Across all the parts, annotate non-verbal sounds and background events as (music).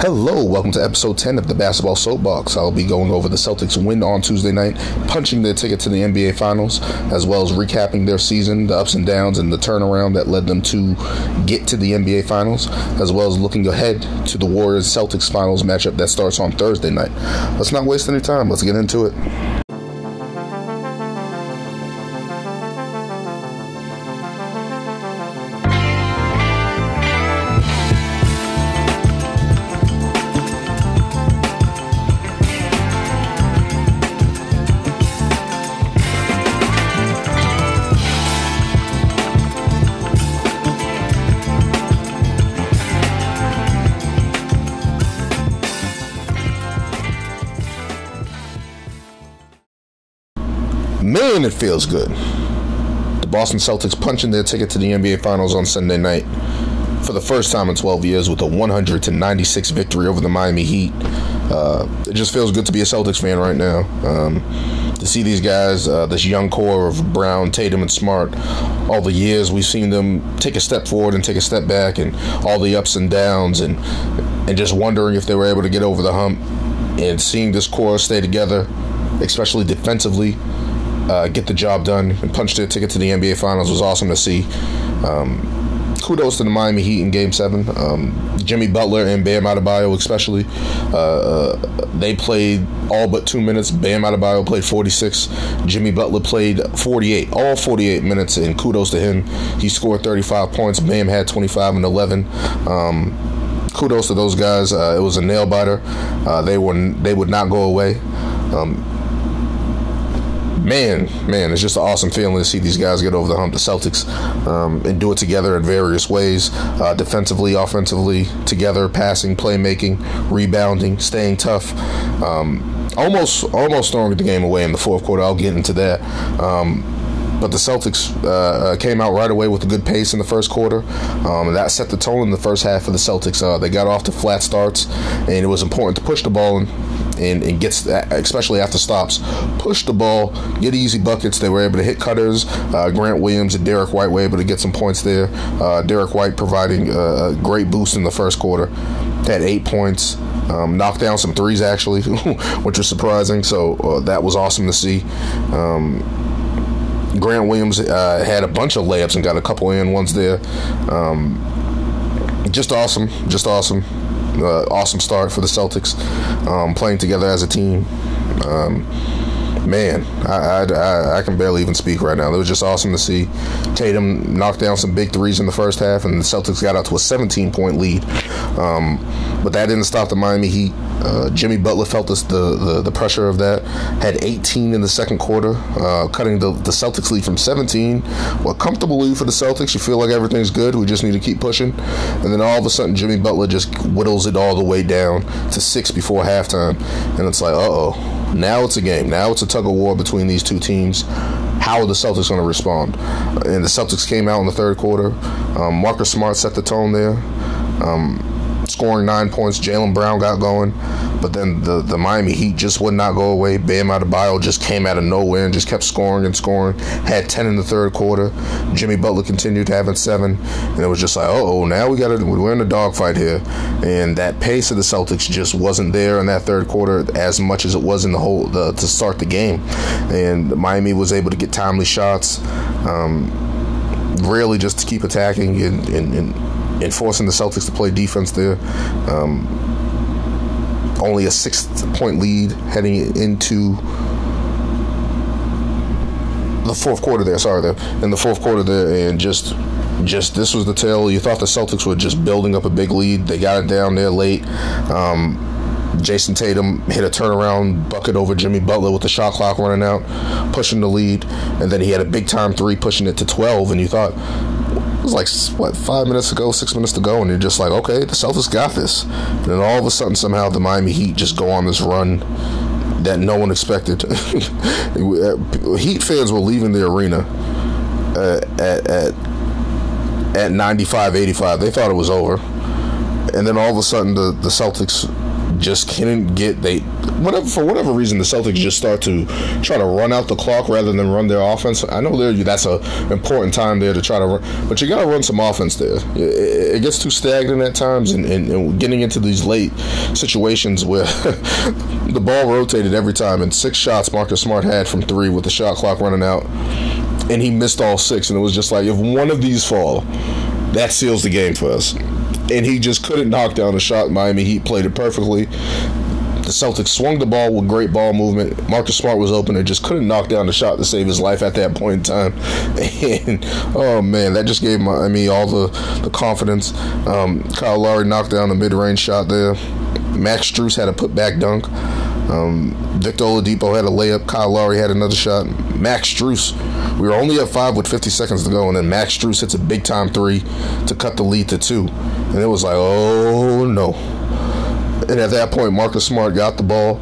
Hello, welcome to episode 10 of the Basketball Soapbox. I'll be going over the Celtics' win on Tuesday night, punching their ticket to the NBA Finals, as well as recapping their season, the ups and downs, and the turnaround that led them to get to the NBA Finals, as well as looking ahead to the Warriors Celtics Finals matchup that starts on Thursday night. Let's not waste any time, let's get into it. It feels good. The Boston Celtics punching their ticket to the NBA Finals on Sunday night for the first time in 12 years with a 100 to 96 victory over the Miami Heat. Uh, it just feels good to be a Celtics fan right now. Um, to see these guys, uh, this young core of Brown, Tatum, and Smart, all the years we've seen them take a step forward and take a step back, and all the ups and downs, and and just wondering if they were able to get over the hump. And seeing this core stay together, especially defensively, uh, get the job done and punch their ticket to the NBA Finals was awesome to see. Um, kudos to the Miami Heat in Game Seven. Um, Jimmy Butler and Bam Adebayo, especially, uh, uh, they played all but two minutes. Bam Adebayo played 46. Jimmy Butler played 48, all 48 minutes, and kudos to him. He scored 35 points. Bam had 25 and 11. Um, kudos to those guys. Uh, it was a nail biter. Uh, they were they would not go away. Um, man, man, it's just an awesome feeling to see these guys get over the hump, the Celtics, um, and do it together in various ways, uh, defensively, offensively, together, passing, playmaking, rebounding, staying tough. Um, almost, almost throwing the game away in the fourth quarter. I'll get into that. Um, but the Celtics uh, uh, came out right away with a good pace in the first quarter. Um, that set the tone in the first half of the Celtics. Uh, they got off to flat starts, and it was important to push the ball and and, and gets especially after stops, push the ball, get easy buckets. They were able to hit cutters. Uh, Grant Williams and Derrick White were able to get some points there. Uh, Derrick White providing a great boost in the first quarter, had eight points. Um, knocked down some threes actually, (laughs) which was surprising. So uh, that was awesome to see. Um, Grant Williams uh, had a bunch of layups and got a couple in ones there. Um, just awesome, just awesome, awesome start for the Celtics, um, playing together as a team. Um, man, I, I, I, can barely even speak right now. It was just awesome to see Tatum knock down some big threes in the first half, and the Celtics got out to a 17 point lead. Um, but that didn't stop the Miami Heat. Uh, Jimmy Butler felt this, the, the, the pressure of that. Had 18 in the second quarter, uh, cutting the, the Celtics lead from 17. Well, comfortable lead for the Celtics. You feel like everything's good. We just need to keep pushing. And then all of a sudden, Jimmy Butler just whittles it all the way down to six before halftime. And it's like, uh oh. Now it's a game. Now it's a tug of war between these two teams. How are the Celtics going to respond? And the Celtics came out in the third quarter. Um, Marcus Smart set the tone there. Um, scoring nine points. Jaylen Brown got going, but then the, the Miami Heat just would not go away. Bam Adebayo just came out of nowhere and just kept scoring and scoring. Had 10 in the third quarter. Jimmy Butler continued having seven, and it was just like, oh, now we got to, we're in a dogfight here. And that pace of the Celtics just wasn't there in that third quarter as much as it was in the whole, the, to start the game. And Miami was able to get timely shots. Um, really just to keep attacking and, and, and and forcing the Celtics to play defense there. Um, only a six point lead heading into the fourth quarter there. Sorry, there in the fourth quarter there, and just just this was the tale. You thought the Celtics were just building up a big lead. They got it down there late. Um, Jayson Tatum hit a turnaround bucket over Jimmy Butler with the shot clock running out, pushing the lead, and then he had a big time three, pushing it to 12. And you thought, it was like what five minutes to go, six minutes to go, and you're just like, okay, the Celtics got this. And then all of a sudden, somehow the Miami Heat just go on this run that no one expected. (laughs) Heat fans were leaving the arena uh, at at at 95 85 they thought it was over and then all of a sudden the, the celtics just couldn't get they whatever for whatever reason the Celtics just start to try to run out the clock rather than run their offense. I know there that's a important time there to try to run, but you got to run some offense there. It, it, gets too stagnant at times, and, and, and getting into these late situations where (laughs) the ball rotated every time, and six shots Marcus Smart had from three with the shot clock running out, and he missed all six, and it was just like if one of these fall, that seals the game for us and he just couldn't knock down a shot. Miami Heat played it perfectly. The Celtics swung the ball with great ball movement. Marcus Smart was open and just couldn't knock down the shot to save his life at that point in time. (laughs) And oh man, that just gave Miami all the the confidence. Um, Kyle Lowry knocked down a mid range shot there. Max Strus had a putback dunk. Um, Victor Oladipo had a layup. Kyle Lowry had another shot. Max Strus, we were only at five with 50 seconds to go, and then Max Strus hits a big time three to cut the lead to two. And it was like, oh no. And at that point, Marcus Smart got the ball,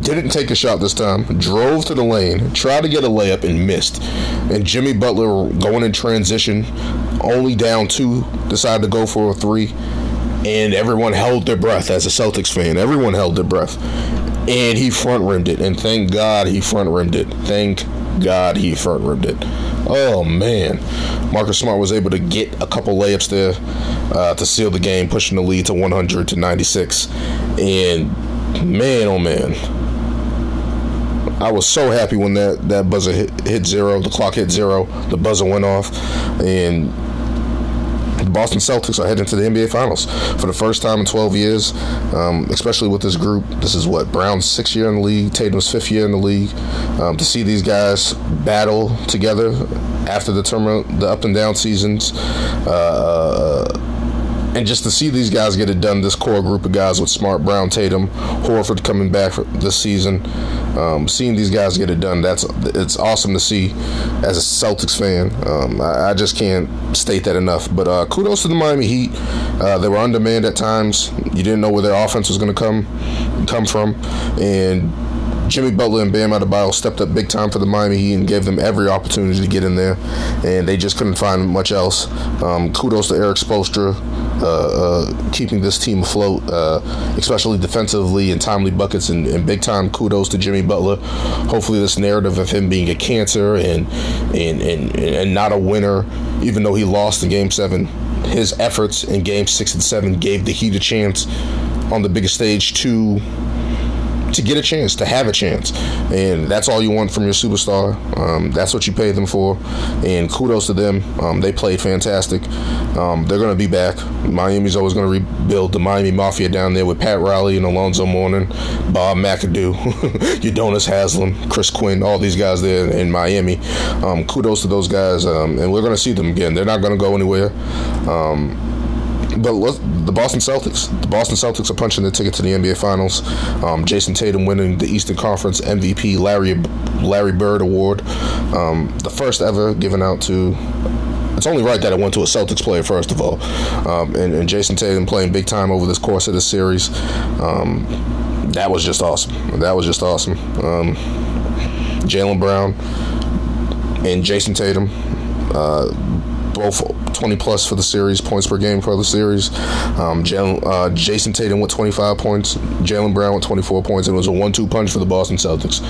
didn't take a shot this time, drove to the lane, tried to get a layup, and missed. And Jimmy Butler, going in transition, only down two, decided to go for a three. And everyone held their breath as a Celtics fan. Everyone held their breath and he front rimmed it. And thank God he front rimmed it. Thank God he front rimmed it. Oh man, Marcus Smart was able to get a couple layups there uh, to seal the game, pushing the lead to 100 to 96. And man, oh man, I was so happy when that that buzzer hit, hit zero. The clock hit zero. The buzzer went off, and Boston Celtics are heading to the NBA Finals for the first time in 12 years, um, especially with this group. This is what Brown's sixth year in the league, Tatum's fifth year in the league. Um, to see these guys battle together after the turmoil, the up and down seasons. Uh, and just to see these guys get it done, this core group of guys with Smart, Brown, Tatum, Horford coming back for this season, um, seeing these guys get it done, that's it's awesome to see as a Celtics fan. Um, I, I, just can't state that enough. But uh, kudos to the Miami Heat. Uh, they were on demand at times. You didn't know where their offense was going to come come from, and Jimmy Butler and Bam Adebayo stepped up big time for the Miami Heat and gave them every opportunity to get in there, and they just couldn't find much else. Um, kudos to Erik Spoelstra. Uh, uh, keeping this team afloat, uh, especially defensively and timely buckets and, and, big time kudos to Jimmy Butler. Hopefully, this narrative of him being a cancer and and, and, and not a winner, even though he lost in Game Seven, his efforts in Game Six and Seven gave the Heat a chance on the biggest stage to to get a chance, to have a chance. And that's all you want from your superstar. Um, that's what you pay them for. And kudos to them. Um, they played fantastic. Um, they're going to be back. Miami's always going to rebuild the Miami Mafia down there with Pat Riley and Alonzo Mourning, Bob McAdoo, (laughs) Udonis Haslem, Chris Quinn, all these guys there in Miami. Um, kudos to those guys. Um, and we're going to see them again. They're not going to go anywhere. But the Boston Celtics, the Boston Celtics are punching the ticket to the NBA Finals. Um, Jayson Tatum winning the Eastern Conference MVP Larry Larry Bird Award, um, the first ever given out to. It's only right that it went to a Celtics player first of all, um, and, and, Jayson Tatum playing big time over this course of the series. Um, that was just awesome. That was just awesome. Um, Jaylen Brown and Jayson Tatum. Uh, both 20 plus for the series, points per game for the series. Um, uh, Jayson Tatum with 25 points, Jaylen Brown with 24 points, and it was a one-two punch for the Boston Celtics.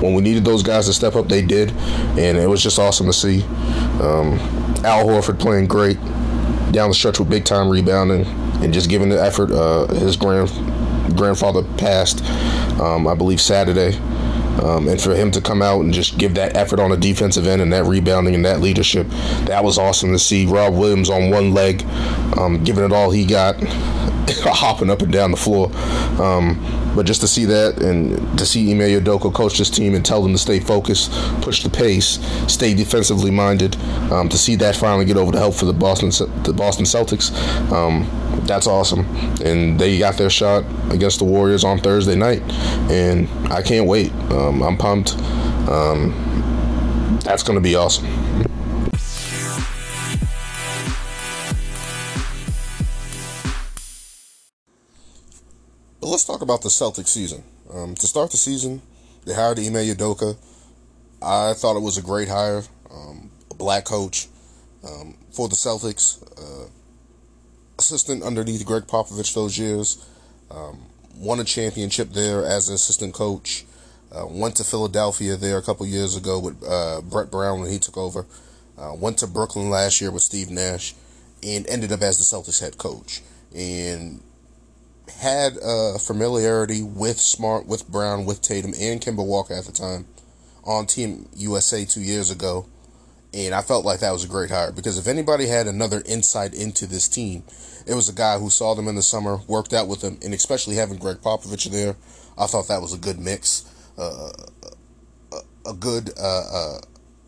When we needed those guys to step up, they did, and it was just awesome to see. Um, Al Horford playing great down the stretch with big time rebounding and just giving the effort. Uh, his grand grandfather passed, um, I believe, Saturday. Um, and for him to come out and just give that effort on the defensive end and that rebounding and that leadership, that was awesome to see. Rob Williams on one leg, um, giving it all he got, (coughs) hopping up and down the floor. Um, but just to see that and to see Ime Udoka coach this team and tell them to stay focused, push the pace, stay defensively minded, um, to see that finally get over the help for the Boston the Boston Celtics, um, that's awesome. And they got their shot against the Warriors on Thursday night, and I can't wait. Um, I'm pumped. Um, that's going to be awesome. Talk about the Celtics season. Um, to start the season, they hired Ime Udoka. I thought it was a great hire, um, a black coach um, for the Celtics. Uh, assistant underneath Gregg Popovich those years. Um, won a championship there as an assistant coach. Uh, went to Philadelphia there a couple years ago with uh, Brett Brown when he took over. Uh, went to Brooklyn last year with Steve Nash, and ended up as the Celtics head coach. And had a familiarity with Smart, with Brown, with Tatum, and Kemba Walker at the time on Team USA two years ago. And I felt like that was a great hire because if anybody had another insight into this team, it was a guy who saw them in the summer, worked out with them, and especially having Gregg Popovich there, I thought that was a good mix, uh, a, good uh, uh,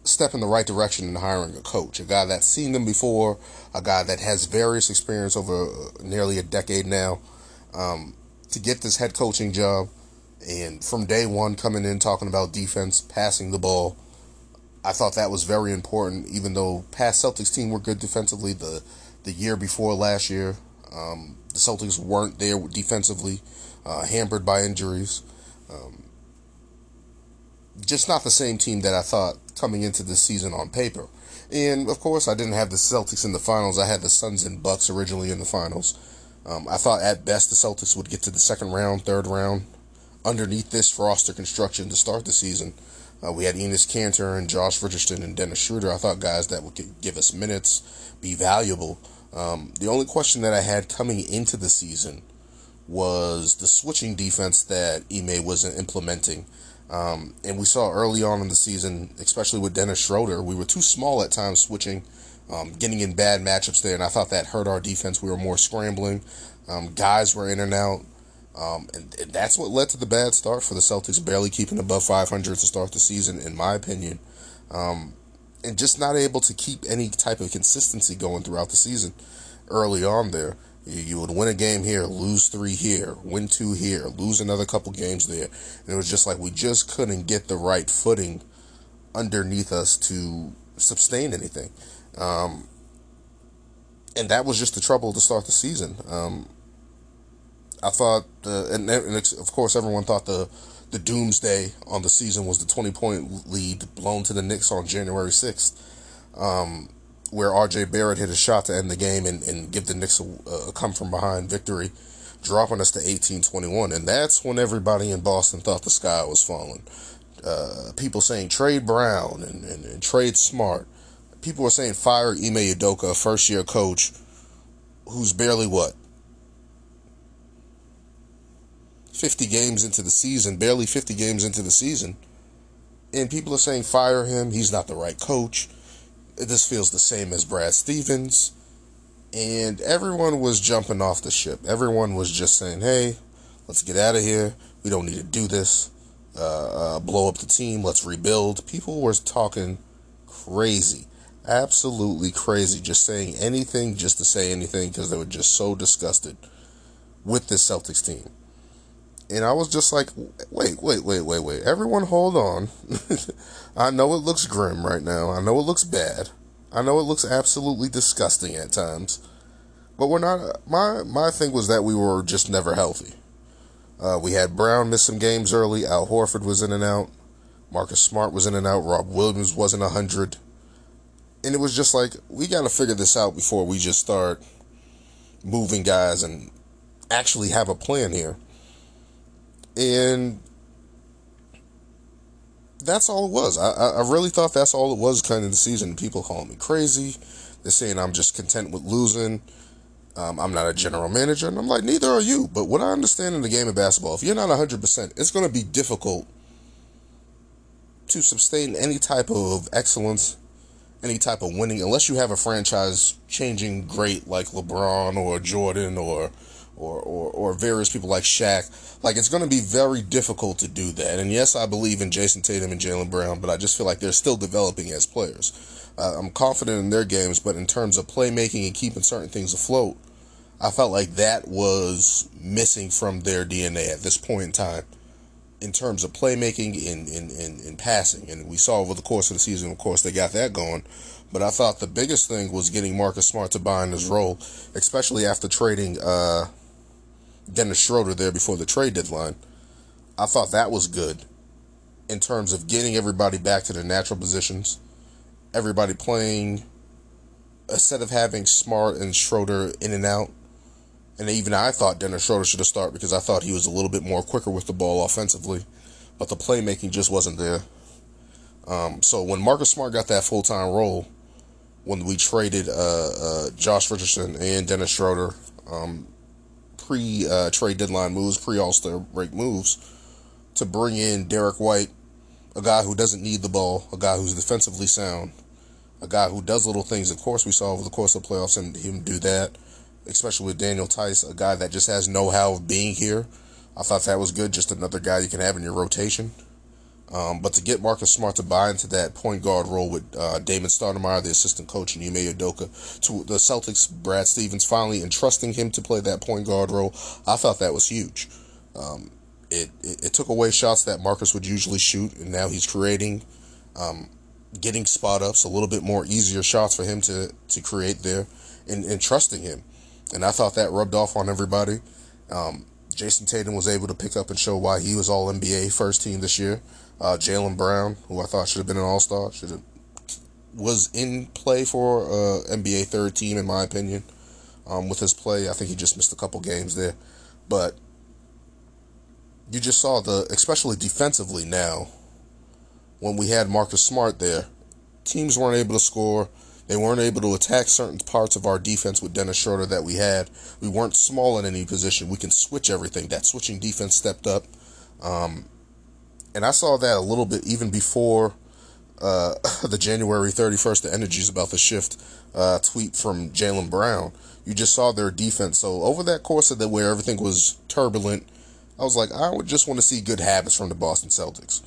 step in the right direction in hiring a coach, a guy that's seen them before, a guy that has various experience over uh, nearly a decade now, um, to get this head coaching job, and from day one coming in talking about defense, passing the ball I thought that was very important, even though past Celtics team were good defensively. The the year before last year, um, the Celtics weren't there defensively, uh, hampered by injuries. Um, just not the same team that I thought coming into this season on paper. And of course, I didn't have the Celtics in the finals. I had the Suns and Bucks originally in the finals. Um, I thought at best the Celtics would get to the second round, third round, underneath this roster construction to start the season. Uh, we had Enes Kanter and Josh Richardson and Dennis Schroeder. I thought guys that would give us minutes, be valuable. Um, the only question that I had coming into the season was the switching defense that Ime wasn't implementing. Um, and we saw early on in the season, especially with Dennis Schroeder, we were too small at times switching, um, getting in bad matchups there, and I thought that hurt our defense. We were more scrambling. Um, guys were in and out. Um, and, and, that's what led to the bad start for the Celtics, barely keeping above 500 to start the season, in my opinion. Um, and just not able to keep any type of consistency going throughout the season early on there. You, you would win a game here, lose three here, win two here, lose another couple games there. And it was just like we just couldn't get the right footing underneath us to sustain anything. Um, and that was just the trouble to start the season. Um, I thought, uh, and, and, of course, everyone thought the the doomsday on the season was the 20 point lead blown to the Knicks on January 6th, um, where RJ Barrett hit a shot to end the game and, and give the Knicks a, a come from behind victory, dropping us to 18 21. And that's when everybody in Boston thought the sky was falling. Uh, people saying trade Brown and, and, and, trade Smart. People are saying fire Ime Udoka, first year coach who's barely what 50 games into the season, barely 50 games into the season, and people are saying fire him, he's not the right coach. This feels the same as Brad Stevens. And everyone was jumping off the ship. Everyone was just saying, hey, let's get out of here. We don't need to do this. Uh, uh, blow up the team. Let's rebuild. People were talking crazy. Absolutely crazy. Just saying anything just to say anything because they were just so disgusted with this Celtics team. And I was just like, wait, wait, wait, wait, wait. Everyone hold on. (laughs) I know it looks grim right now. I know it looks bad. I know it looks absolutely disgusting at times. But we're not my my thing was that we were just never healthy. Uh, we had Brown miss some games early. Al Horford was in and out. Marcus Smart was in and out. Rob Williams wasn't a hundred. And it was just like we got to figure this out before we just start moving guys and actually have a plan here. And that's all it was. I, I really thought that's all it was kind of the season. People calling me crazy. They're saying I'm just content with losing. Um, I'm not a general manager. And I'm like, neither are you. But what I understand in the game of basketball, if you're not 100%, it's going to be difficult to sustain any type of excellence, any type of winning, unless you have a franchise changing great like LeBron or Jordan or or, or, or various people like Shaq. Like, it's going to be very difficult to do that. And yes, I believe in Jayson Tatum and Jaylen Brown, but I just feel like they're still developing as players. Uh, I'm confident in their games, but in terms of playmaking and keeping certain things afloat, I felt like that was missing from their DNA at this point in time in terms of playmaking and in, in, in, in, passing. And we saw over the course of the season, of course, they got that going. But I thought the biggest thing was getting Marcus Smart to buy in his role, especially after trading uh, Dennis Schroeder there before the trade deadline. I thought that was good in terms of getting everybody back to their natural positions. Everybody playing instead of having Smart and Schroeder in and out. And even I thought Dennis Schroeder should have started because I thought he was a little bit more quicker with the ball offensively, but the playmaking just wasn't there. Um, so when Marcus Smart got that full time role, when we traded uh, uh, Josh Richardson and Dennis Schroeder, um, pre uh, trade deadline moves, pre All Star break moves, to bring in Derrick White, a guy who doesn't need the ball, a guy who's defensively sound, a guy who does little things. Of course, we saw over the course of the playoffs and him do that, especially with Daniel Theis, a guy that just has know how of being here. I thought that was good. Just another guy you can have in your rotation. Um, but to get Marcus Smart to buy into that point guard role with uh, Damon Stoudamire, the assistant coach, and Ime Udoka, to the Celtics, Brad Stevens finally entrusting him to play that point guard role, I thought that was huge. Um, it, it, it, took away shots that Marcus would usually shoot, and now he's creating, um, getting spot ups, a little bit more easier shots for him to, to create there, and, and trusting him. And I thought that rubbed off on everybody. Um, Jayson Tatum was able to pick up and show why he was All NBA first team this year. Uh, Jaylen Brown, who I thought should have been an All Star, should have was in play for uh, NBA third team in my opinion. Um, with his play, I think he just missed a couple games there, but you just saw the, especially defensively now, when we had Marcus Smart there, teams weren't able to score. They weren't able to attack certain parts of our defense with Dennis Schroeder that we had. We weren't small in any position. We can switch everything. That switching defense stepped up. Um, and I saw that a little bit even before uh, (laughs) the January 31st, the energies about the shift uh, tweet from Jaylen Brown. You just saw their defense. So over that course of the where everything was turbulent, I was like, I would just want to see good habits from the Boston Celtics.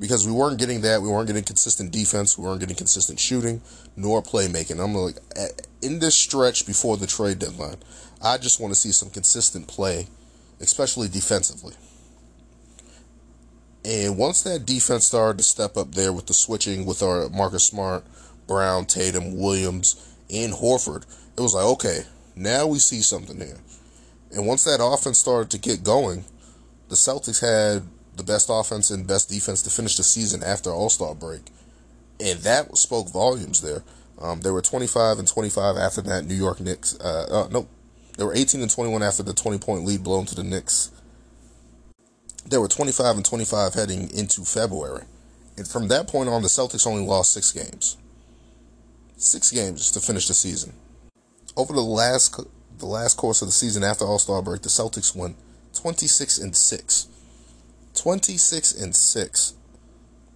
Because we weren't getting that. We weren't getting consistent defense. We weren't getting consistent shooting, nor playmaking. I'm like, in this stretch before the trade deadline, I just want to see some consistent play, especially defensively. And once that defense started to step up there with the switching with our Marcus Smart, Brown, Tatum, Williams, and Horford, it was like, okay, now we see something here. And once that offense started to get going, the Celtics had the best offense and best defense to finish the season after All Star break. And that spoke volumes there. Um, they were 25 and 25 after that New York Knicks. Uh, uh, nope. They were 18 and 21 after the 20 point lead blown to the Knicks they were 25 and 25 heading into February. And from that point on, the Celtics only lost six games. Six games to finish the season. Over the last the last course of the season after All Star break, the Celtics won 26 and six. 26 and six.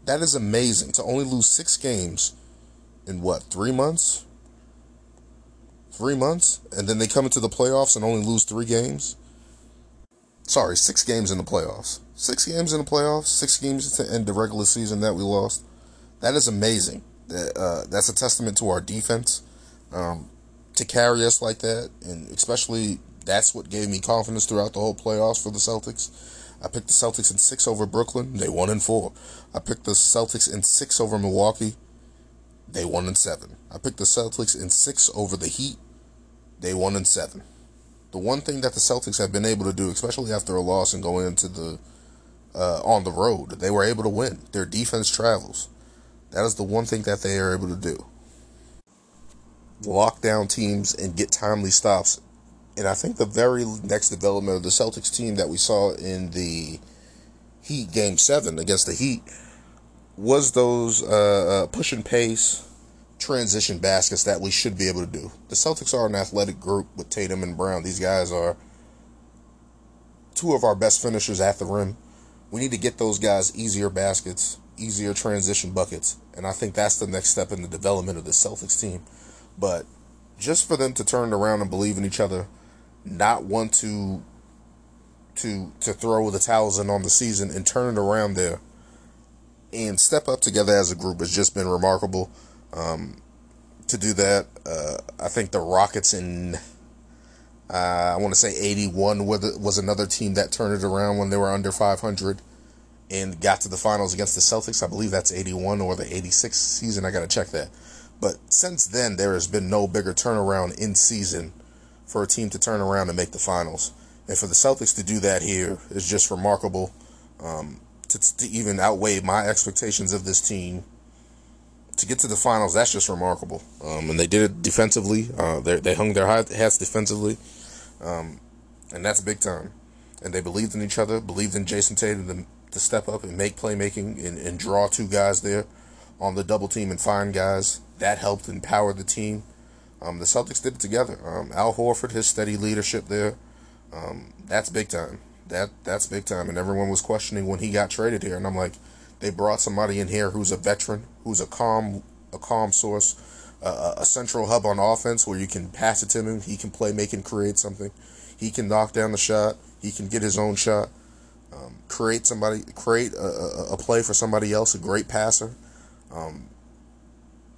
That is amazing to only lose six games in what three months? Three months, and then they come into the playoffs and only lose three games. Sorry, six games in the playoffs. Six games in the playoffs. Six games to end the regular season that we lost. That is amazing. That uh, that's a testament to our defense um, to carry us like that, and especially that's what gave me confidence throughout the whole playoffs for the Celtics. I picked the Celtics in six over Brooklyn. They won in four. I picked the Celtics in six over Milwaukee. They won in seven. I picked the Celtics in six over the Heat. They won in seven the one thing that the Celtics have been able to do, especially after a loss and going into the uh, on the road, they were able to win. Their defense travels. That is the one thing that they are able to do. Lock down teams and get timely stops. And I think the very next development of the Celtics team that we saw in the Heat game seven against the Heat was those uh, uh, push and pace transition baskets that we should be able to do. The Celtics are an athletic group with Tatum and Brown. These guys are two of our best finishers at the rim. We need to get those guys easier baskets, easier transition buckets, and I think that's the next step in the development of the Celtics team. But just for them to turn around and believe in each other, not want to to to throw the towels in on the season and turn it around there and step up together as a group has just been remarkable. Um, to do that, uh, I think the Rockets in, uh, I want to say 81 was another team that turned it around when they were under 500 and got to the finals against the Celtics. I believe that's 81 or the 86 season. I got to check that. But since then, there has been no bigger turnaround in season for a team to turn around and make the finals. And for the Celtics to do that here is just remarkable. Um, to, to even outweigh my expectations of this team to get to the finals, that's just remarkable. Um, and they did it defensively. Uh, they hung their hats defensively. um, and that's big time. And they believed in each other, believed in Jayson Tatum to, to step up and make playmaking and, and draw two guys there on the double team and find guys. That helped empower the team. Um, the Celtics did it together. Um, Al Horford, his steady leadership there, um, that's big time. That that's big time. And everyone was questioning when he got traded here, and I'm like, they brought somebody in here who's a veteran, who's a calm a calm source, uh, a central hub on offense where you can pass it to him. He can play, make and create something. He can knock down the shot. He can get his own shot. Um, create somebody, create a, a, a, play for somebody else. A great passer. Um,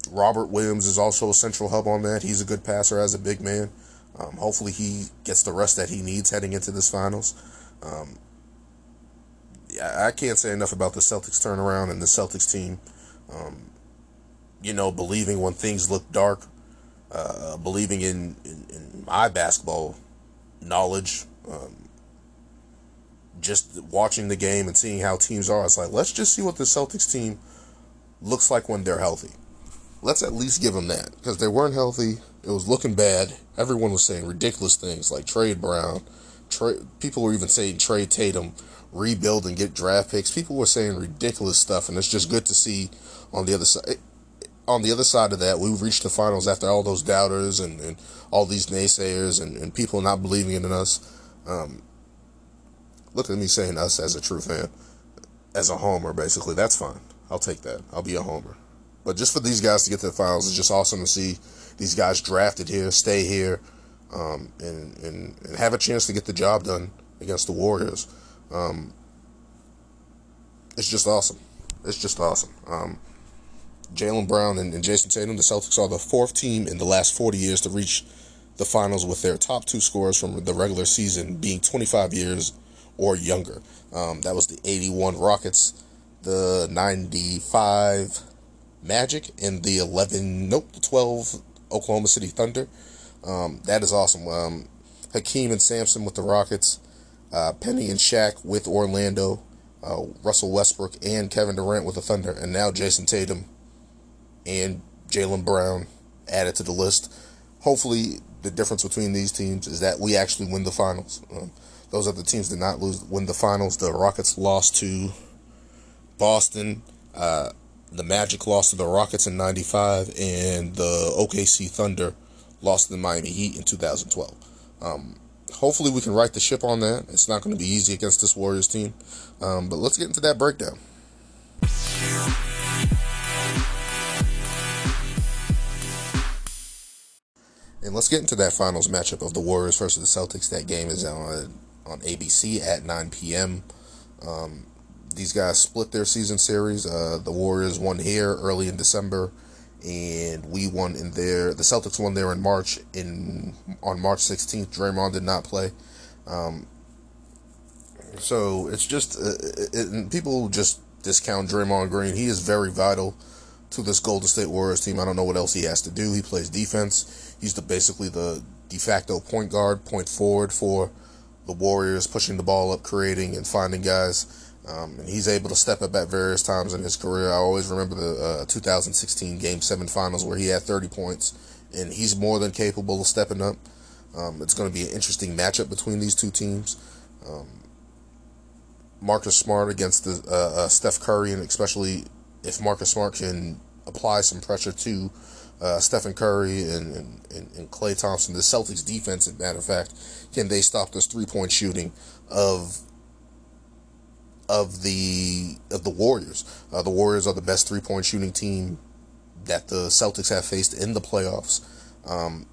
Robert Williams is also a central hub on that. He's a good passer as a big man. Um, hopefully, he gets the rest that he needs heading into this finals. Um, I can't say enough about the Celtics turnaround and the Celtics team. Um, you know, believing when things look dark, uh, believing in, in, in, my basketball knowledge, um, just watching the game and seeing how teams are. It's like, let's just see what the Celtics team looks like when they're healthy. Let's at least give them that because they weren't healthy. It was looking bad. Everyone was saying ridiculous things like trade Brown. Trade, people were even saying trade Tatum, rebuild and get draft picks. People were saying ridiculous stuff, and it's just good to see on the other side on the other side of that, we reached the finals after all those doubters and, and all these naysayers and, and people not believing in us. Um, look at me saying us as a true fan, as a homer, basically. That's fine. I'll take that. I'll be a homer. But just for these guys to get to the finals, it's just awesome to see these guys drafted here, stay here, um, and, and, and have a chance to get the job done against the Warriors. Um, it's just awesome. It's just awesome. Um, Jaylen Brown and, and Jayson Tatum, the Celtics are the fourth team in the last 40 years to reach the finals with their top two scorers from the regular season being 25 years or younger. Um, that was the 81 Rockets, the 95 Magic, and the 11, nope, the 12 Oklahoma City Thunder. Um, that is awesome. Um, Hakeem and Sampson with the Rockets, uh, Penny and Shaq with Orlando, uh, Russell Westbrook and Kevin Durant with the Thunder, and now Jayson Tatum and Jaylen Brown added to the list. Hopefully, the difference between these teams is that we actually win the finals. Um, those other teams did not lose win the finals. The Rockets lost to Boston. Uh, the Magic lost to the Rockets in '95, and the OKC Thunder lost to the Miami Heat in 2012. Um, hopefully, we can right the ship on that. It's not going to be easy against this Warriors team, um, but let's get into that breakdown. And let's get into that finals matchup of the Warriors versus the Celtics. That game is on on ABC at 9 p.m. Um, these guys split their season series. Uh, the Warriors won here early in December, and we won in there. The Celtics won there in March. In on March 16th, Draymond did not play. Um, so it's just uh, it, people just discount Draymond Green. He is very vital to this Golden State Warriors team. I don't know what else he has to do. He plays defense. He's the basically the de facto point guard, point forward for the Warriors, pushing the ball up, creating and finding guys. Um, and he's able to step up at various times in his career. I always remember the uh, 2016 Game 7 finals where he had 30 points, and he's more than capable of stepping up. Um, it's going to be an interesting matchup between these two teams. Um, Marcus Smart against the uh, uh, Steph Curry, and especially if Marcus Smart can apply some pressure to uh, Stephen Curry and, and, and, Klay Thompson, the Celtics defense, as matter of fact, can they stop this three point shooting of of the of the Warriors? Uh, the Warriors are the best three point shooting team that the Celtics have faced in the playoffs. Um,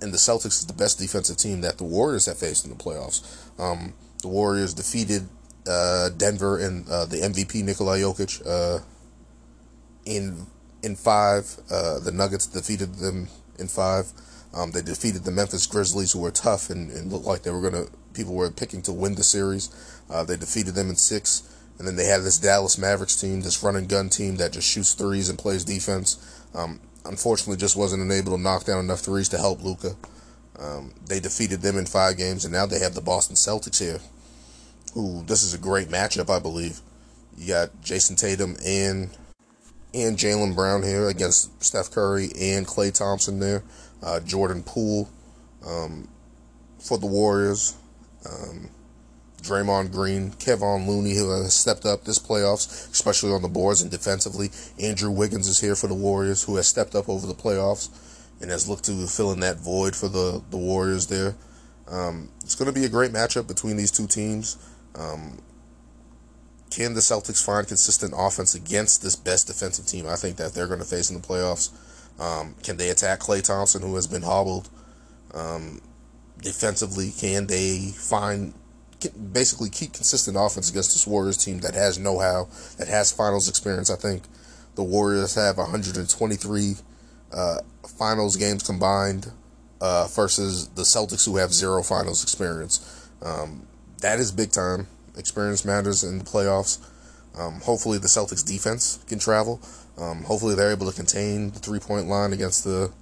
and the Celtics is the best defensive team that the Warriors have faced in the playoffs. Um, the Warriors defeated uh, Denver and uh, the MVP Nikola Jokic uh, in in five. Uh, the Nuggets defeated them in five. Um, they defeated the Memphis Grizzlies, who were tough and, and looked like they were gonna. People were picking to win the series. Uh, they defeated them in six, and then they had this Dallas Mavericks team, this run and gun team that just shoots threes and plays defense. Um, unfortunately, just wasn't able to knock down enough threes to help Luka. Um, they defeated them in five games, and now they have the Boston Celtics here. Who this is a great matchup, I believe. You got Jayson Tatum and and Jaylen Brown here against Steph Curry and Klay Thompson there. Uh, Jordan Poole. Um, for the Warriors. Um, Draymond Green, Kevon Looney, who has stepped up this playoffs, especially on the boards and defensively. Andrew Wiggins is here for the Warriors, who has stepped up over the playoffs and has looked to fill in that void for the, the Warriors there. Um, it's going to be a great matchup between these two teams. Um, can the Celtics find consistent offense against this best defensive team I think that they're going to face in the playoffs? Um, can they attack Klay Thompson, who has been hobbled um, defensively? Can they find basically keep consistent offense against this Warriors team that has know-how, that has finals experience? I think the Warriors have 123 uh, finals games combined uh, versus the Celtics, who have zero finals experience. Um, that is big time. Experience matters in the playoffs. Um, hopefully, the Celtics defense can travel. Um, hopefully, they're able to contain the three point line against the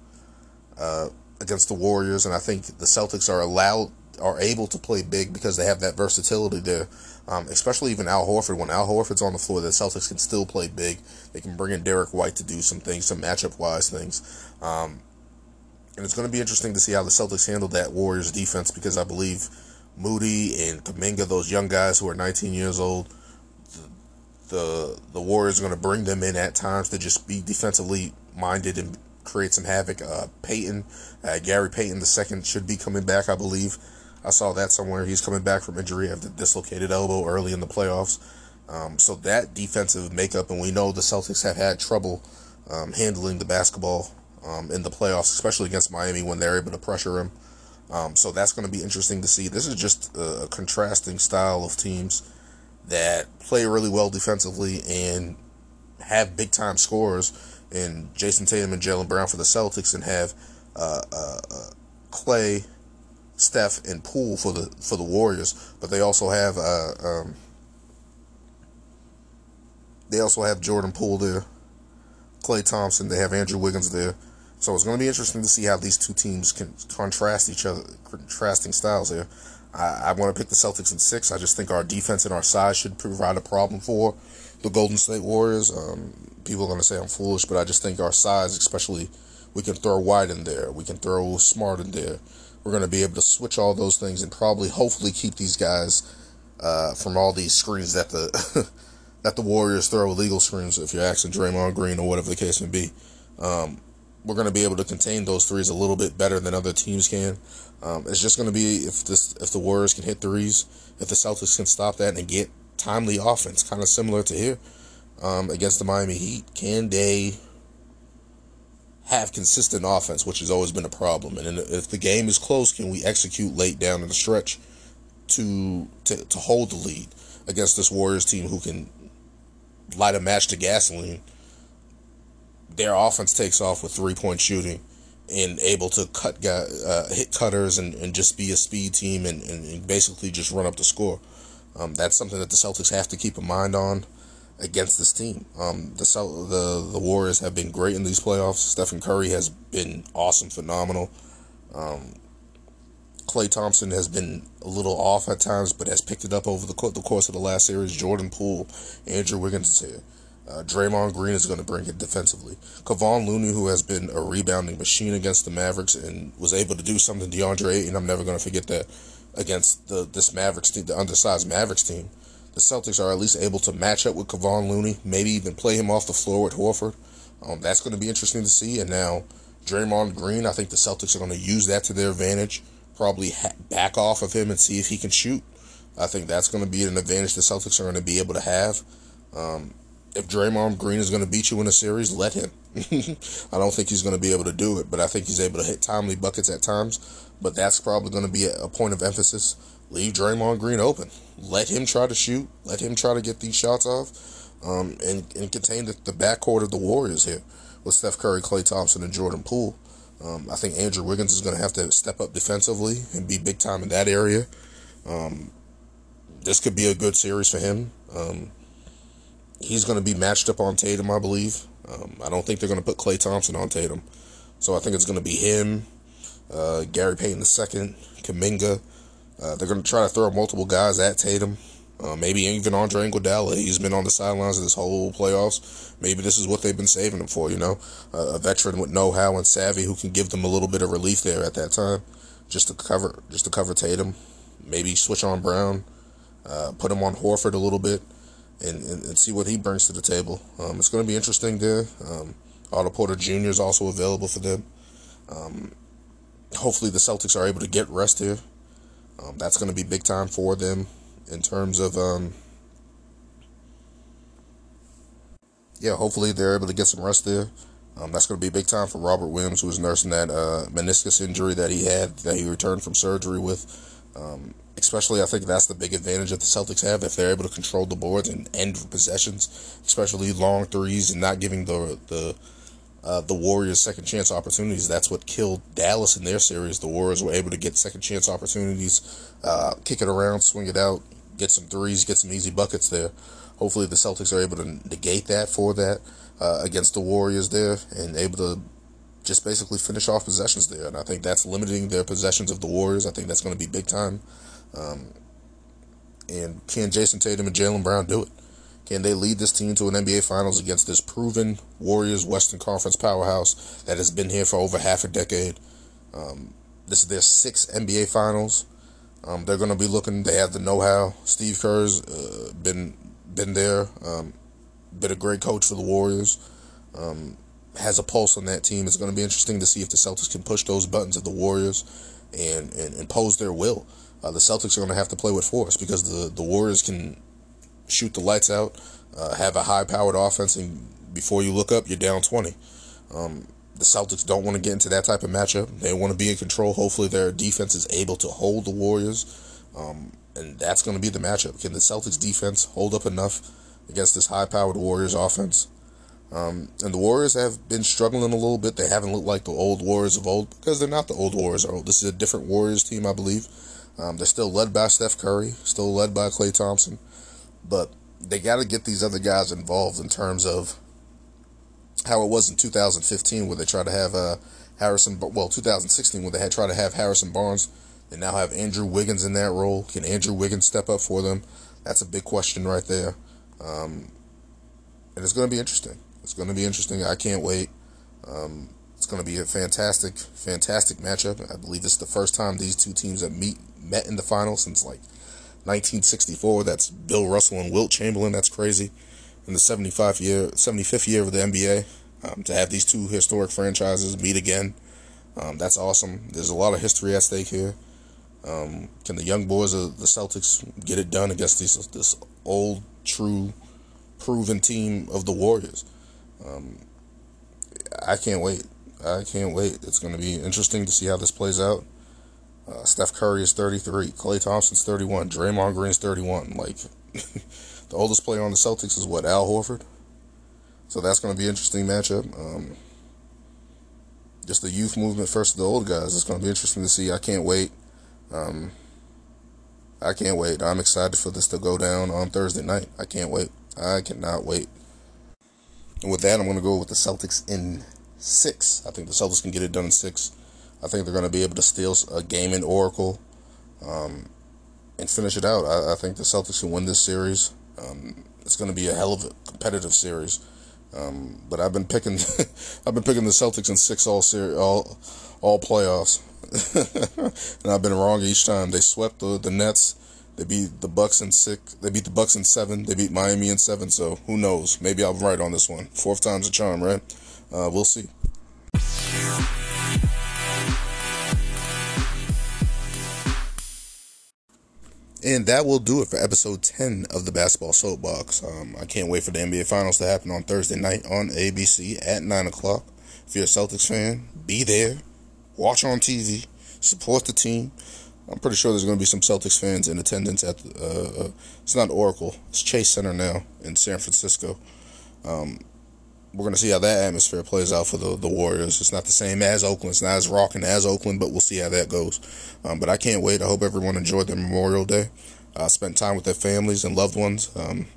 uh, against the Warriors, and I think the Celtics are allowed are able to play big because they have that versatility there. Um, especially even Al Horford. When Al Horford's on the floor, the Celtics can still play big. They can bring in Derrick White to do some things, some matchup wise things. Um, and it's going to be interesting to see how the Celtics handle that Warriors defense because I believe Moody and Kuminga, those young guys who are 19 years old, the the, the Warriors are going to bring them in at times to just be defensively minded and create some havoc. Uh, Payton, uh, Gary Payton the second should be coming back, I believe. I saw that somewhere. He's coming back from injury after dislocated elbow early in the playoffs. Um, so that defensive makeup, and we know the Celtics have had trouble um, handling the basketball um, in the playoffs, especially against Miami when they're able to pressure him. Um, so that's going to be interesting to see. This is just a contrasting style of teams that play really well defensively and have big time scores in Jayson Tatum and Jaylen Brown for the Celtics, and have uh, uh, uh, Klay Steph and Poole for the for the Warriors, but they also have uh, um, they also have Jordan Poole there, Klay Thompson. They have Andrew Wiggins there. So it's going to be interesting to see how these two teams can contrast each other, contrasting styles here. I, I want to pick the Celtics in six. I just think our defense and our size should provide a problem for the Golden State Warriors. Um, people are going to say I'm foolish, but I just think our size, especially, we can throw White in there, we can throw Smart in there, we're going to be able to switch all those things and probably, hopefully, keep these guys uh, from all these screens that the (laughs) that the Warriors throw illegal screens. If you're asking Draymond Green or whatever the case may be, um, we're going to be able to contain those threes a little bit better than other teams can. Um, it's just going to be if this if the Warriors can hit threes, if the Celtics can stop that and get timely offense, kind of similar to here um, against the Miami Heat. Can they have consistent offense, which has always been a problem. And if the game is close, can we execute late down in the stretch to to, to hold the lead against this Warriors team who can light a match to gasoline? Their offense takes off with three point shooting and able to cut uh, hit cutters and, and just be a speed team and, and, and basically just run up the score. Um, that's something that the Celtics have to keep in mind on against this team. Um, the the the Warriors have been great in these playoffs. Stephen Curry has been awesome, phenomenal. Um, Klay Thompson has been a little off at times, but has picked it up over the, the course of the last series. Jordan Poole, Andrew Wiggins is here. Uh, Draymond Green is going to bring it defensively. Kevon Looney, who has been a rebounding machine against the Mavericks and was able to do something DeAndre and I'm never going to forget that against the this Mavericks team, the undersized Mavericks team the Celtics are at least able to match up with Kevon Looney, maybe even play him off the floor with Horford. Um, that's going to be interesting to see. And now, Draymond Green, I think the Celtics are going to use that to their advantage. Probably ha- back off of him and see if he can shoot. I think that's going to be an advantage the Celtics are going to be able to have. Um, if Draymond Green is going to beat you in a series, let him. (laughs) I don't think he's going to be able to do it, but I think he's able to hit timely buckets at times. But that's probably going to be a, a point of emphasis leave Draymond Green open. Let him try to shoot. Let him try to get these shots off. Um, and, and contain the, the backcourt of the Warriors here with Steph Curry, Klay Thompson, and Jordan Poole. Um, I think Andrew Wiggins is going to have to step up defensively and be big time in that area. Um, this could be a good series for him. Um, he's going to be matched up on Tatum, I believe. Um, I don't think they're going to put Klay Thompson on Tatum. So I think it's going to be him, uh, Gary Payton II, Kuminga, uh, they're going to try to throw multiple guys at Tatum. Uh, maybe even Andre Iguodala. He's been on the sidelines of this whole playoffs. Maybe this is what they've been saving him for. You know, uh, a veteran with know-how and savvy who can give them a little bit of relief there at that time. just to cover just to cover Tatum. Maybe switch on Brown, uh, put him on Horford a little bit, and, and, and see what he brings to the table. Um, it's going to be interesting there. Um, Otto Porter Jr. is also available for them. Um, hopefully, the Celtics are able to get rest here. Um, that's going to be big time for them in terms of. Um, yeah, hopefully they're able to get some rest there. Um, that's going to be big time for Robert Williams, who was nursing that uh, meniscus injury that he had, that he returned from surgery with. Um, especially, I think that's the big advantage that the Celtics have if they're able to control the boards and end possessions, especially long threes, and not giving the the uh, the Warriors second chance opportunities. That's what killed Dallas in their series. The Warriors were able to get second chance opportunities, uh, kick it around, swing it out, get some threes, get some easy buckets there. Hopefully, the Celtics are able to negate that for that uh, against the Warriors there and able to just basically finish off possessions there. And I think that's limiting their possessions of the Warriors. I think that's going to be big time. Um, and can Jayson Tatum and Jaylen Brown do it? Can they lead this team to an NBA Finals against this proven Warriors Western Conference powerhouse that has been here for over half a decade? Um, this is their sixth NBA Finals. Um, they're going to be looking. They have the know-how. Steve Kerr's uh, been been there. Um, been a great coach for the Warriors. Um, has a pulse on that team. It's going to be interesting to see if the Celtics can push those buttons at the Warriors and, and impose their will. Uh, the Celtics are going to have to play with force because the, the Warriors can shoot the lights out, uh, have a high powered offense, and before you look up, you're down 20. Um, the Celtics don't want to get into that type of matchup. They want to be in control. Hopefully, their defense is able to hold the Warriors. Um, and that's going to be the matchup. Can the Celtics defense hold up enough against this high powered Warriors offense? Um, and the Warriors have been struggling a little bit. They haven't looked like the old Warriors of old because they're not the old Warriors of old. This is a different Warriors team, I believe. Um, they're still led by Steph Curry, still led by Klay Thompson, but they got to get these other guys involved in terms of how it was in 2015, where they tried to have uh, Harrison. Well, 2016, when they had tried to have Harrison Barnes. They now have Andrew Wiggins in that role. Can Andrew Wiggins step up for them? That's a big question right there. Um, and it's going to be interesting. It's going to be interesting. I can't wait. Um, it's going to be a fantastic, fantastic matchup. I believe this is the first time these two teams have meet met in the final since like 1964. That's Bill Russell and Wilt Chamberlain. That's crazy. In the 75 year, 75th year of the NBA, um, to have these two historic franchises meet again, um, that's awesome. There's a lot of history at stake here. Um, can the young boys of the Celtics get it done against this this old, true, proven team of the Warriors? Um, I can't wait. I can't wait. It's going to be interesting to see how this plays out. Uh, Steph Curry is 33. Klay Thompson's 31. Draymond Green's 31. Like, (laughs) the oldest player on the Celtics is what, Al Horford? So that's going to be an interesting matchup. Um, just the youth movement versus the old guys. It's going to be interesting to see. I can't wait. Um, I can't wait. I'm excited for this to go down on Thursday night. I can't wait. I cannot wait. And with that, I'm going to go with the Celtics in six. I think the Celtics can get it done in six. I think they're going to be able to steal a game in Oracle um, and finish it out. I, I, think the Celtics can win this series. Um, it's going to be a hell of a competitive series. Um, but I've been picking, (laughs) I've been picking the Celtics in six all series, all all playoffs, (laughs) and I've been wrong each time. They swept the the Nets. They beat the Bucks in six. They beat the Bucks in seven. They beat Miami in seven. So who knows? Maybe I'm right on this one. Fourth time's a charm, right? Uh, we'll see. And that will do it for episode 10 of the Basketball Soapbox. Um, I can't wait for the NBA Finals to happen on Thursday night on ABC at 9 o'clock. If you're a Celtics fan, be there watch on TV, support the team. I'm pretty sure there's going to be some Celtics fans in attendance at. Uh, uh, it's not Oracle. It's Chase Center now in San Francisco. Um, we're going to see how that atmosphere plays out for the, the Warriors. It's not the same as Oakland. It's not as rocking as Oakland, but we'll see how that goes. Um, but I can't wait. I hope everyone enjoyed their Memorial Day. Uh, spent time with their families and loved ones, um,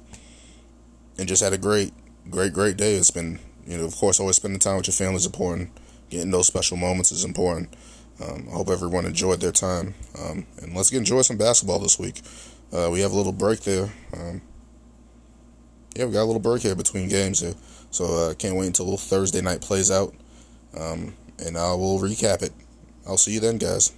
and just had a great, great, great day. It's been, you know, of course, always spending time with your family is important getting those special moments is important. Um, I hope everyone enjoyed their time. Um, and let's get enjoy some basketball this week. Uh, we have a little break there. Um, yeah, we got a little break here between games here. So I uh, can't wait until Thursday night plays out. Um, and I will recap it. I'll see you then, guys.